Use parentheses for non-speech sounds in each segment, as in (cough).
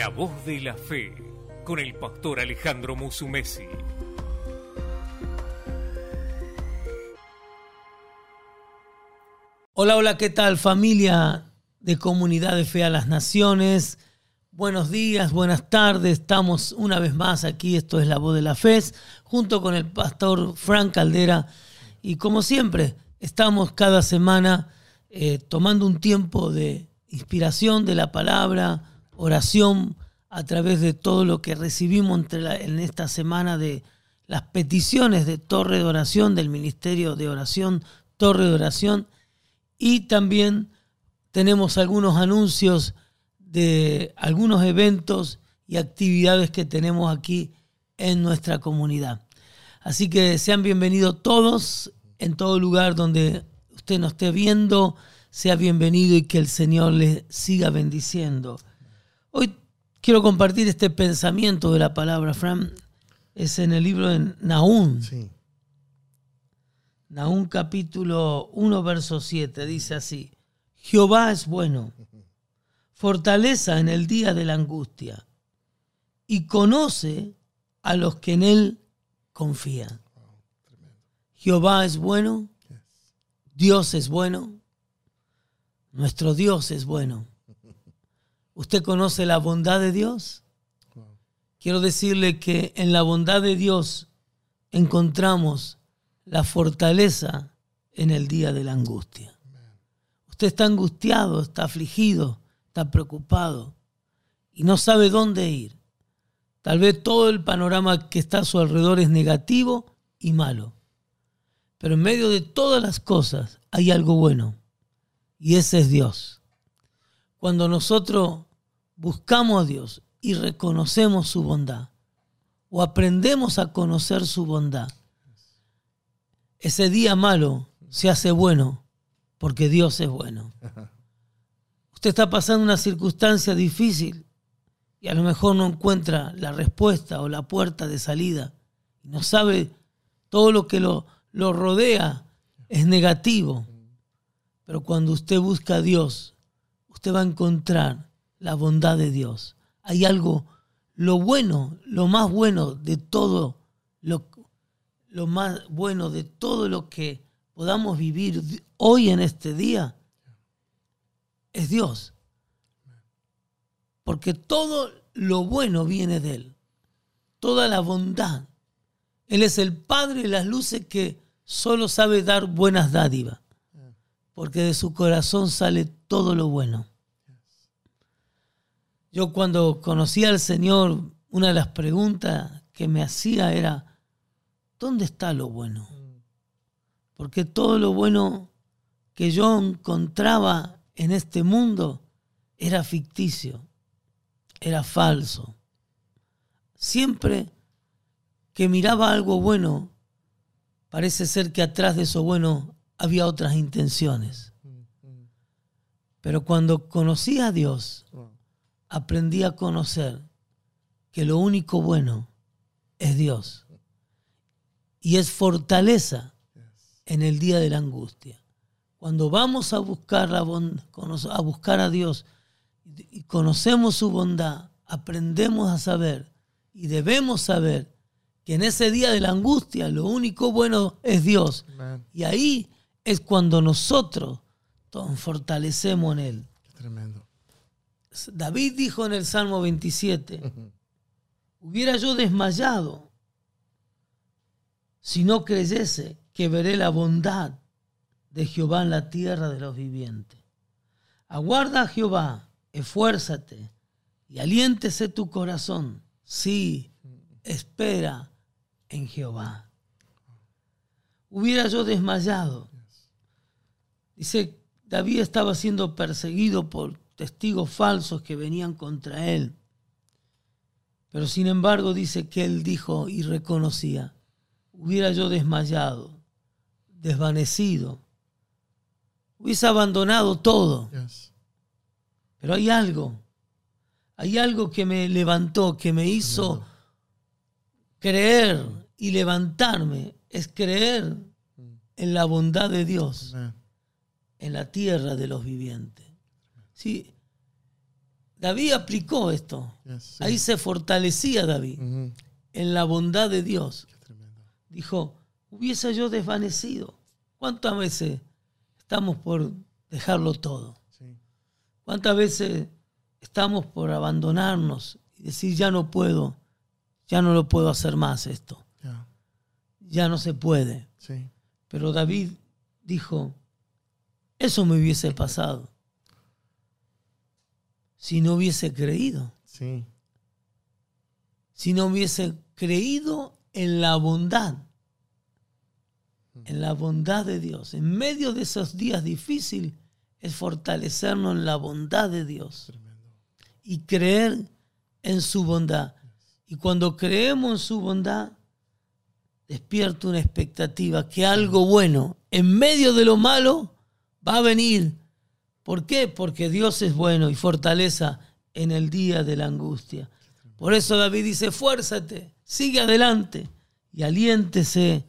La voz de la fe con el pastor Alejandro Musumesi. Hola, hola, ¿qué tal familia de Comunidad de Fe a las Naciones? Buenos días, buenas tardes, estamos una vez más aquí, esto es La Voz de la Fe, junto con el pastor Frank Caldera y como siempre, estamos cada semana eh, tomando un tiempo de inspiración de la palabra, oración a través de todo lo que recibimos en esta semana de las peticiones de Torre de Oración, del Ministerio de Oración, Torre de Oración, y también tenemos algunos anuncios de algunos eventos y actividades que tenemos aquí en nuestra comunidad. Así que sean bienvenidos todos en todo lugar donde usted nos esté viendo, sea bienvenido y que el Señor le siga bendiciendo. Hoy quiero compartir este pensamiento de la palabra, Fran. Es en el libro de Nahum. Sí. Nahum capítulo 1, verso 7. Dice así, Jehová es bueno, fortaleza en el día de la angustia, y conoce a los que en él confían. Jehová es bueno, Dios es bueno, nuestro Dios es bueno. ¿Usted conoce la bondad de Dios? Quiero decirle que en la bondad de Dios encontramos la fortaleza en el día de la angustia. Usted está angustiado, está afligido, está preocupado y no sabe dónde ir. Tal vez todo el panorama que está a su alrededor es negativo y malo. Pero en medio de todas las cosas hay algo bueno y ese es Dios. Cuando nosotros buscamos a Dios y reconocemos su bondad, o aprendemos a conocer su bondad, ese día malo se hace bueno porque Dios es bueno. Usted está pasando una circunstancia difícil y a lo mejor no encuentra la respuesta o la puerta de salida. No sabe todo lo que lo, lo rodea es negativo. Pero cuando usted busca a Dios, usted va a encontrar la bondad de Dios. Hay algo, lo bueno, lo más bueno de todo, lo, lo más bueno de todo lo que podamos vivir hoy en este día, es Dios. Porque todo lo bueno viene de Él. Toda la bondad. Él es el Padre de las luces que solo sabe dar buenas dádivas. Porque de su corazón sale todo lo bueno. Yo cuando conocí al Señor, una de las preguntas que me hacía era, ¿dónde está lo bueno? Porque todo lo bueno que yo encontraba en este mundo era ficticio, era falso. Siempre que miraba algo bueno, parece ser que atrás de eso bueno había otras intenciones. Pero cuando conocí a Dios, aprendí a conocer que lo único bueno es Dios. Y es fortaleza en el día de la angustia. Cuando vamos a buscar, a buscar a Dios y conocemos su bondad, aprendemos a saber y debemos saber que en ese día de la angustia lo único bueno es Dios. Y ahí es cuando nosotros nos fortalecemos en Él. tremendo. David dijo en el Salmo 27, hubiera yo desmayado si no creyese que veré la bondad de Jehová en la tierra de los vivientes. Aguarda a Jehová, esfuérzate y aliéntese tu corazón. Sí, espera en Jehová. Hubiera yo desmayado. Dice, David estaba siendo perseguido por testigos falsos que venían contra él. Pero sin embargo dice que él dijo y reconocía, hubiera yo desmayado, desvanecido, hubiese abandonado todo. Pero hay algo, hay algo que me levantó, que me hizo creer y levantarme, es creer en la bondad de Dios en la tierra de los vivientes. Sí, David aplicó esto. Yes, sí. Ahí se fortalecía David en la bondad de Dios. Qué. Dijo, hubiese yo desvanecido. ¿Cuántas veces estamos por dejarlo todo? Sí. ¿Cuántas veces estamos por abandonarnos y decir, ya no puedo, ya no lo puedo hacer más esto, Ya. ya no se puede? Sí. Pero David dijo, eso me hubiese pasado si no hubiese creído, Sí. si no hubiese creído en la bondad, en la bondad de Dios. En medio de esos días difíciles es fortalecernos en la bondad de Dios Tremendo. y creer en su bondad. Y cuando creemos en su bondad, despierta una expectativa que algo bueno en medio de lo malo va a venir. ¿Por qué? Porque Dios es bueno y fortaleza en el día de la angustia. Por eso David dice, fuérzate, sigue adelante y aliéntese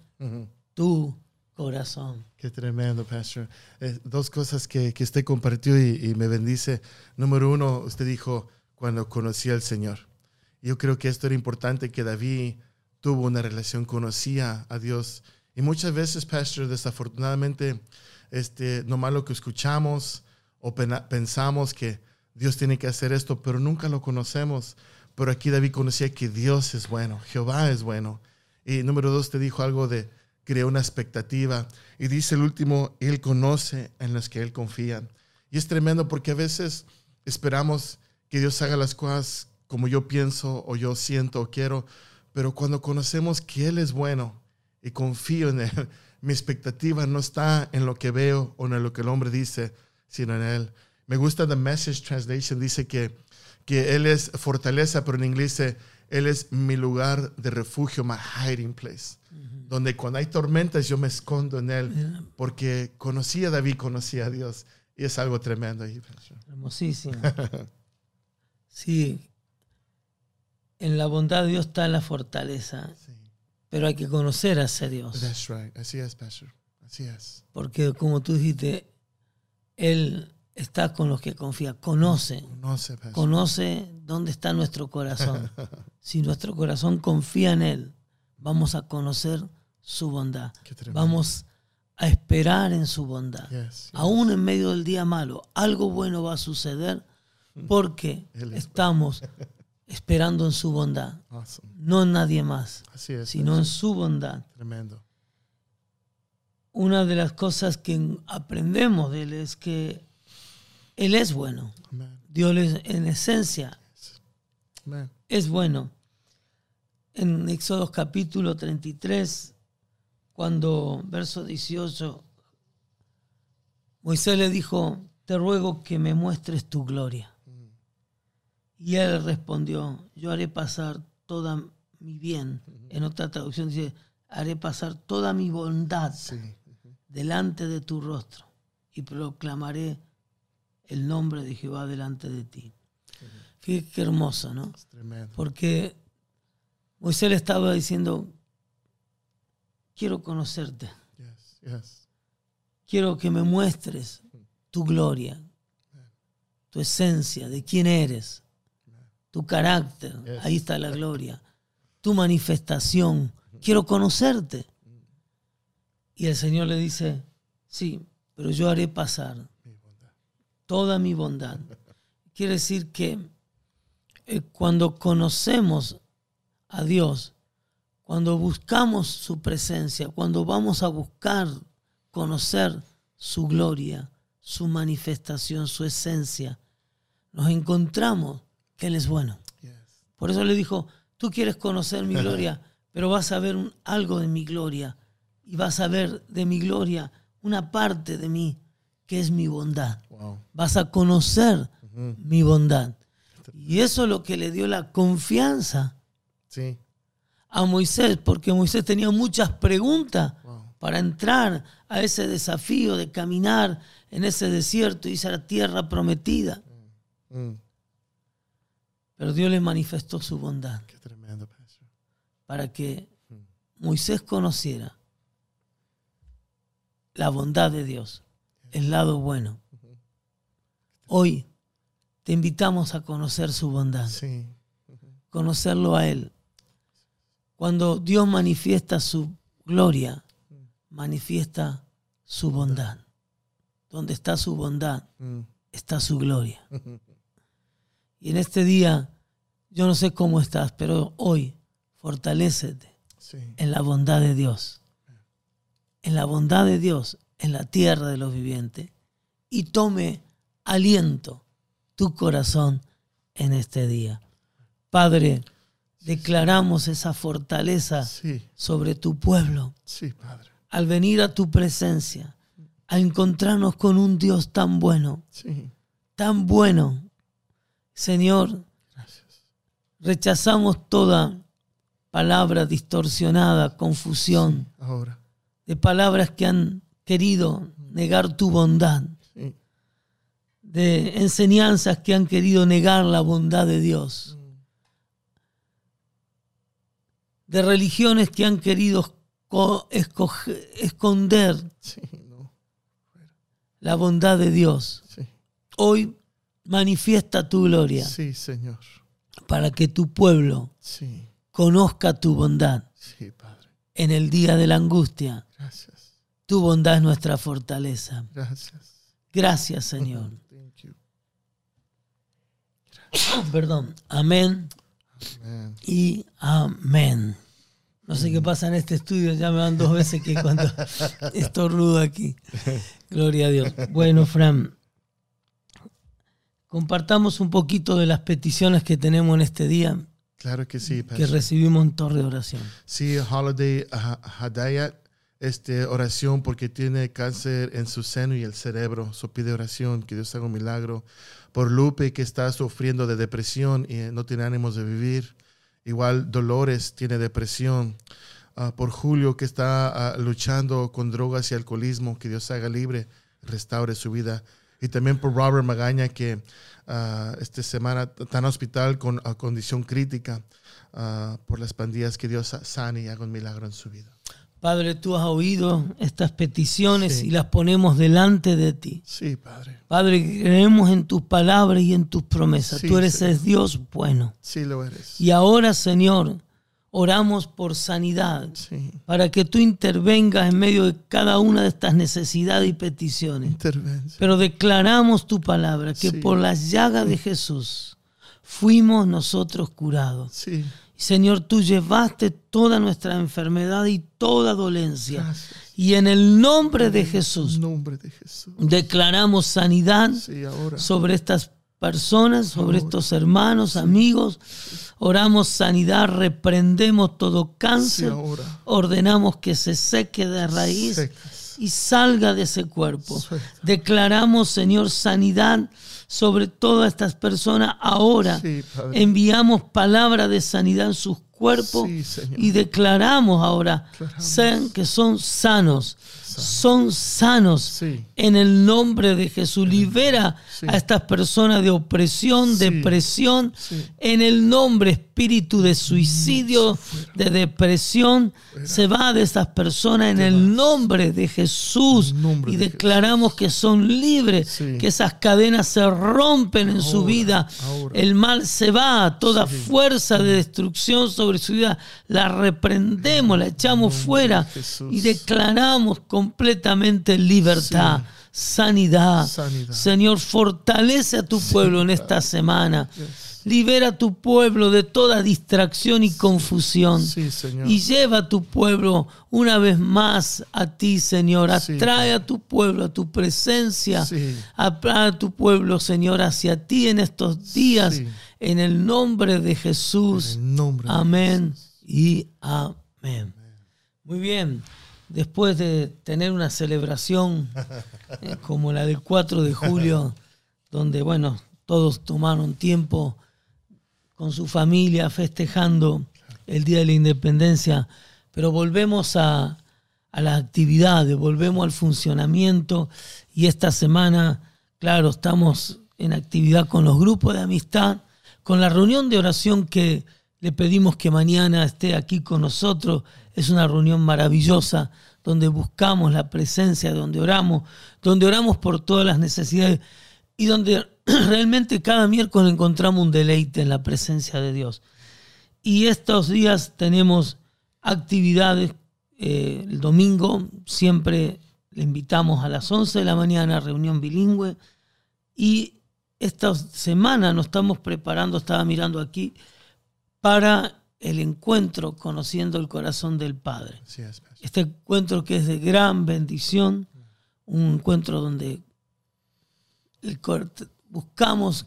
tu corazón. Qué tremendo, Pastor. Eh, dos cosas que, que usted compartió y, y me bendice. Número uno, usted dijo cuando conocí al Señor. Yo creo que esto era importante, que David tuvo una relación, conocía a Dios. Y muchas veces, Pastor, desafortunadamente, este, nomás lo que escuchamos o pensamos que Dios tiene que hacer esto, pero nunca lo conocemos. Pero aquí David conocía que Dios es bueno, Jehová es bueno. Y número dos, te dijo algo de creó una expectativa. Y dice el último, Él conoce en los que Él confía. Y es tremendo porque a veces esperamos que Dios haga las cosas como yo pienso o yo siento o quiero, pero cuando conocemos que Él es bueno y confío en Él, (laughs) mi expectativa no está en lo que veo o en lo que el hombre dice, sino en Él. Me gusta The Message Translation, dice que, que Él es fortaleza, pero en inglés dice, Él es mi lugar de refugio, my hiding place donde cuando hay tormentas yo me escondo en él, porque conocí a David, conocí a Dios, y es algo tremendo ahí. Hermosísimo. (laughs) Sí, en la bondad de Dios está la fortaleza, Sí. pero hay que conocer a ese Dios. That's right. Así es, Pastor. Así es. Porque como tú dijiste, Él está con los que confía, conoce, Conoce, conoce dónde está nuestro corazón. (laughs) Si nuestro corazón confía en Él, vamos a conocer su bondad. Vamos a esperar en su bondad. Yes, yes. Aún en medio del día malo, algo bueno va a suceder porque Él es estamos esperando en su bondad, Awesome. no en nadie más, Así es. sino en su bondad. Tremendo. Una de las cosas que aprendemos de Él es que Él es bueno. Amen. Dios es- en esencia Amen. es bueno. En Éxodo capítulo 33, cuando verso 18, Moisés le dijo, te ruego que me muestres tu gloria. Y él respondió, yo haré pasar toda mi bien. En otra traducción dice, haré pasar toda mi bondad Sí. Delante de tu rostro y proclamaré el nombre de Jehová delante de ti. Fíjate qué hermoso, ¿no? Es tremendo. Porque Moisés le estaba diciendo, quiero conocerte, Yes, yes. quiero que me muestres tu gloria, tu esencia, de quién eres, tu carácter, Yes. ahí está la gloria, tu manifestación, quiero conocerte. Y el Señor le dice, sí, pero yo haré pasar toda mi bondad. Quiere decir que eh, cuando conocemos a Dios, cuando buscamos su presencia, cuando vamos a buscar conocer su gloria, su manifestación, su esencia, nos encontramos que Él es bueno. Por eso le dijo, tú quieres conocer mi (laughs) gloria, pero vas a ver un- algo de mi gloria y vas a ver de mi gloria una parte de mí que es mi bondad Wow. vas a conocer mi bondad. Y eso es lo que le dio la confianza Sí. a Moisés, porque Moisés tenía muchas preguntas Wow. para entrar a ese desafío de caminar en ese desierto y esa tierra prometida. Mm. Pero Dios le manifestó su bondad Qué tremendo, para que Moisés conociera la bondad de Dios, el lado bueno. Hoy te invitamos a conocer su bondad, Sí. conocerlo a Él. Cuando Dios manifiesta su gloria, manifiesta su bondad. Donde está su bondad, está su gloria. Y en este día, yo no sé cómo estás, pero hoy fortalécete Sí. en la bondad de Dios. En la bondad de Dios, en la tierra de los vivientes. Y tome aliento tu corazón en este día. Padre, declaramos esa fortaleza Sí. sobre tu pueblo Sí, Padre. al venir a tu presencia, a encontrarnos con un Dios tan bueno, Sí. tan bueno. Señor, Gracias. rechazamos toda palabra distorsionada, confusión, Ahora. De palabras que han querido negar tu bondad, Sí. de enseñanzas que han querido negar la bondad de Dios, de religiones que han querido esconder Sí. No. la bondad de Dios. Sí. Hoy manifiesta tu gloria Sí, Señor. para que tu pueblo conozca tu bondad Sí. En el día de la angustia. Gracias. Tu bondad es nuestra fortaleza. Gracias. Gracias, Señor. Thank you. (coughs) Perdón. Amén y amén. No sé qué pasa en este estudio, ya me van dos veces que cuando (laughs) estornudo aquí. Gloria a Dios. Bueno, Fran, compartamos un poquito de las peticiones que tenemos en este día Claro que sí, que recibimos en Torre de Oración. Sí, Holiday Ha- Hadayat, este, oración porque tiene cáncer en su seno y el cerebro. So pide oración, que Dios haga un milagro. Por Lupe, que está sufriendo de depresión y no tiene ánimos de vivir. Igual Dolores tiene depresión. Ah, por Julio, que está ah, luchando con drogas y alcoholismo, que Dios haga libre, restaure su vida. Y también por Robert Magaña, que ah, esta semana en hospital con ah, condición crítica ah, por las pandillas, que Dios sa- sane y haga un milagro en su vida. Padre, tú has oído estas peticiones Sí. y las ponemos delante de ti. Sí, Padre. Padre, creemos en tus palabras y en tus promesas. Sí, tú eres el Dios bueno. Sí lo eres. Y ahora, Señor, oramos por sanidad, Sí. para que tú intervengas en medio de cada una de estas necesidades y peticiones. Pero declaramos tu palabra, que Sí. por las llagas de Jesús fuimos nosotros curados. Sí. Señor, tú llevaste toda nuestra enfermedad y toda dolencia. Gracias. Y en el nombre de Jesús nombre de Jesús. declaramos sanidad sobre estas personas, sobre estos hermanos, amigos. Oramos sanidad, reprendemos todo cáncer, ordenamos que se seque de raíz y salga de ese cuerpo. Declaramos, Señor, sanidad sobre todas estas personas ahora. Enviamos palabra de sanidad en sus cuerpos y declaramos ahora que son sanos. Son sanos Sí. en el nombre de Jesús. Libera Sí. a estas personas de opresión, Sí. depresión, en el nombre espíritu de suicidio, de depresión. Se va de estas personas en el nombre de Jesús nombre y de declaramos que son libres, que esas cadenas se rompen en su vida. ahora. El mal se va, toda fuerza de destrucción sobre su vida la reprendemos, la echamos fuera Jesús. y declaramos completamente libertad, sanidad. Sanidad. Señor, fortalece a tu pueblo en esta semana. Libera a tu pueblo de toda distracción y confusión. Sí, Señor. Y lleva a tu pueblo una vez más a ti, Señor. Sí, Atrae a tu pueblo a tu presencia. Sí. Atrae a tu pueblo, Señor, hacia ti en estos días. En el nombre de Jesús. De Amén y amén. Muy bien. Después de tener una celebración eh, como la del 4 de julio, donde, bueno, todos tomaron tiempo con su familia festejando el Día de la Independencia, pero volvemos a, a las actividades, volvemos al funcionamiento y esta semana, claro, estamos en actividad con los grupos de amistad, con la reunión de oración que le pedimos que mañana esté aquí con nosotros. Es una reunión maravillosa donde buscamos la presencia, donde oramos, donde oramos por todas las necesidades y donde (clears throat) realmente cada miércoles encontramos un deleite en la presencia de Dios. Y estos días tenemos actividades. Eh, el domingo siempre le invitamos a las 11 de la mañana a reunión bilingüe. Y esta semana nos estamos preparando, estaba mirando aquí, para el encuentro conociendo el corazón del Padre. Este encuentro que es de gran bendición, un encuentro donde buscamos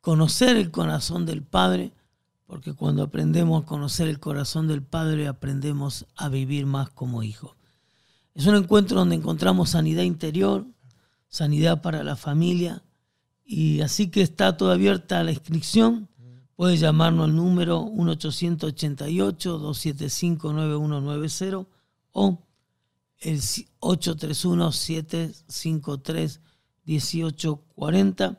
conocer el corazón del Padre, porque cuando aprendemos a conocer el corazón del Padre, aprendemos a vivir más como hijos. Es un encuentro donde encontramos sanidad interior, sanidad para la familia, y así que está toda abierta la inscripción. Puede llamarnos al número 1-888-275-9190 o el 831-753-1840.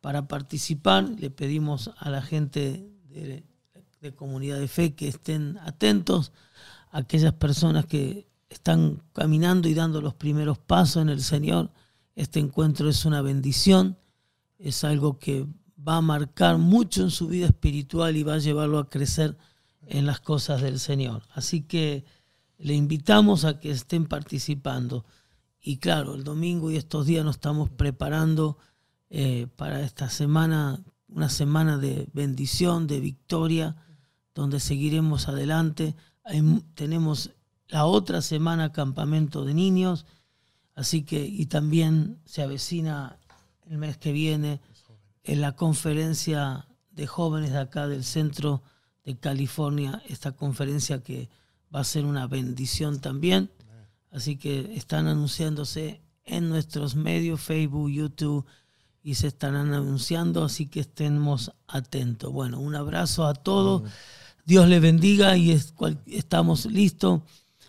Para participar le pedimos a la gente de, comunidad de fe que estén atentos a aquellas personas que están caminando y dando los primeros pasos en el Señor. Este encuentro es una bendición, es algo que va a marcar mucho en su vida espiritual y va a llevarlo a crecer en las cosas del Señor. Así que le invitamos a que estén participando. Y claro, el domingo y estos días nos estamos preparando eh, para esta semana, una semana de bendición, de victoria, donde seguiremos adelante. tenemos la otra semana campamento de niños, así que, y también se avecina el mes que viene en la conferencia de jóvenes de acá del centro de California, esta conferencia que va a ser una bendición también. Así que están anunciándose en nuestros medios, Facebook, YouTube, y se estarán anunciando, así que estemos atentos. Bueno, un abrazo a todos. Dios les bendiga y estamos listos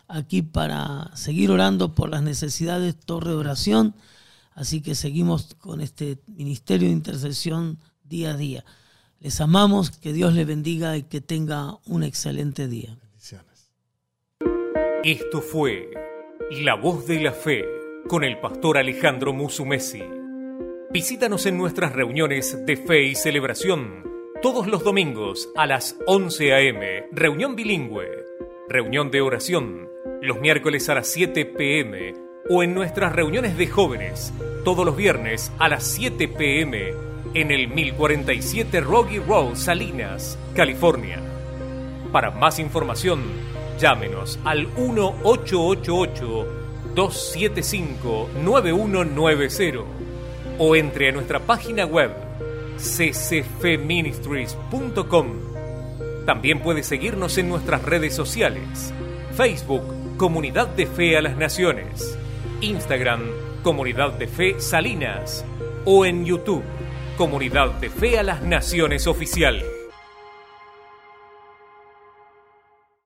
aquí para seguir orando por las necesidades, torre de oración. Así que seguimos con este ministerio de intercesión día a día. Les amamos, que Dios les bendiga y que tenga un excelente día. Esto fue La Voz de la Fe con el pastor Alejandro Musumesi. Visítanos en nuestras reuniones de fe y celebración todos los domingos a las 11 a.m. Reunión bilingüe, reunión de oración los miércoles a las 7 pm o en nuestras reuniones de jóvenes todos los viernes a las 7 pm en el 1047 Rocky Road, Salinas, California. Para más información, Llámenos al 1888-275-9190 o entre a nuestra página web ccfministries.com. También puede seguirnos en nuestras redes sociales, Facebook, Comunidad de Fe a las Naciones, Instagram, Comunidad de Fe Salinas o en YouTube, Comunidad de Fe a las Naciones Oficial.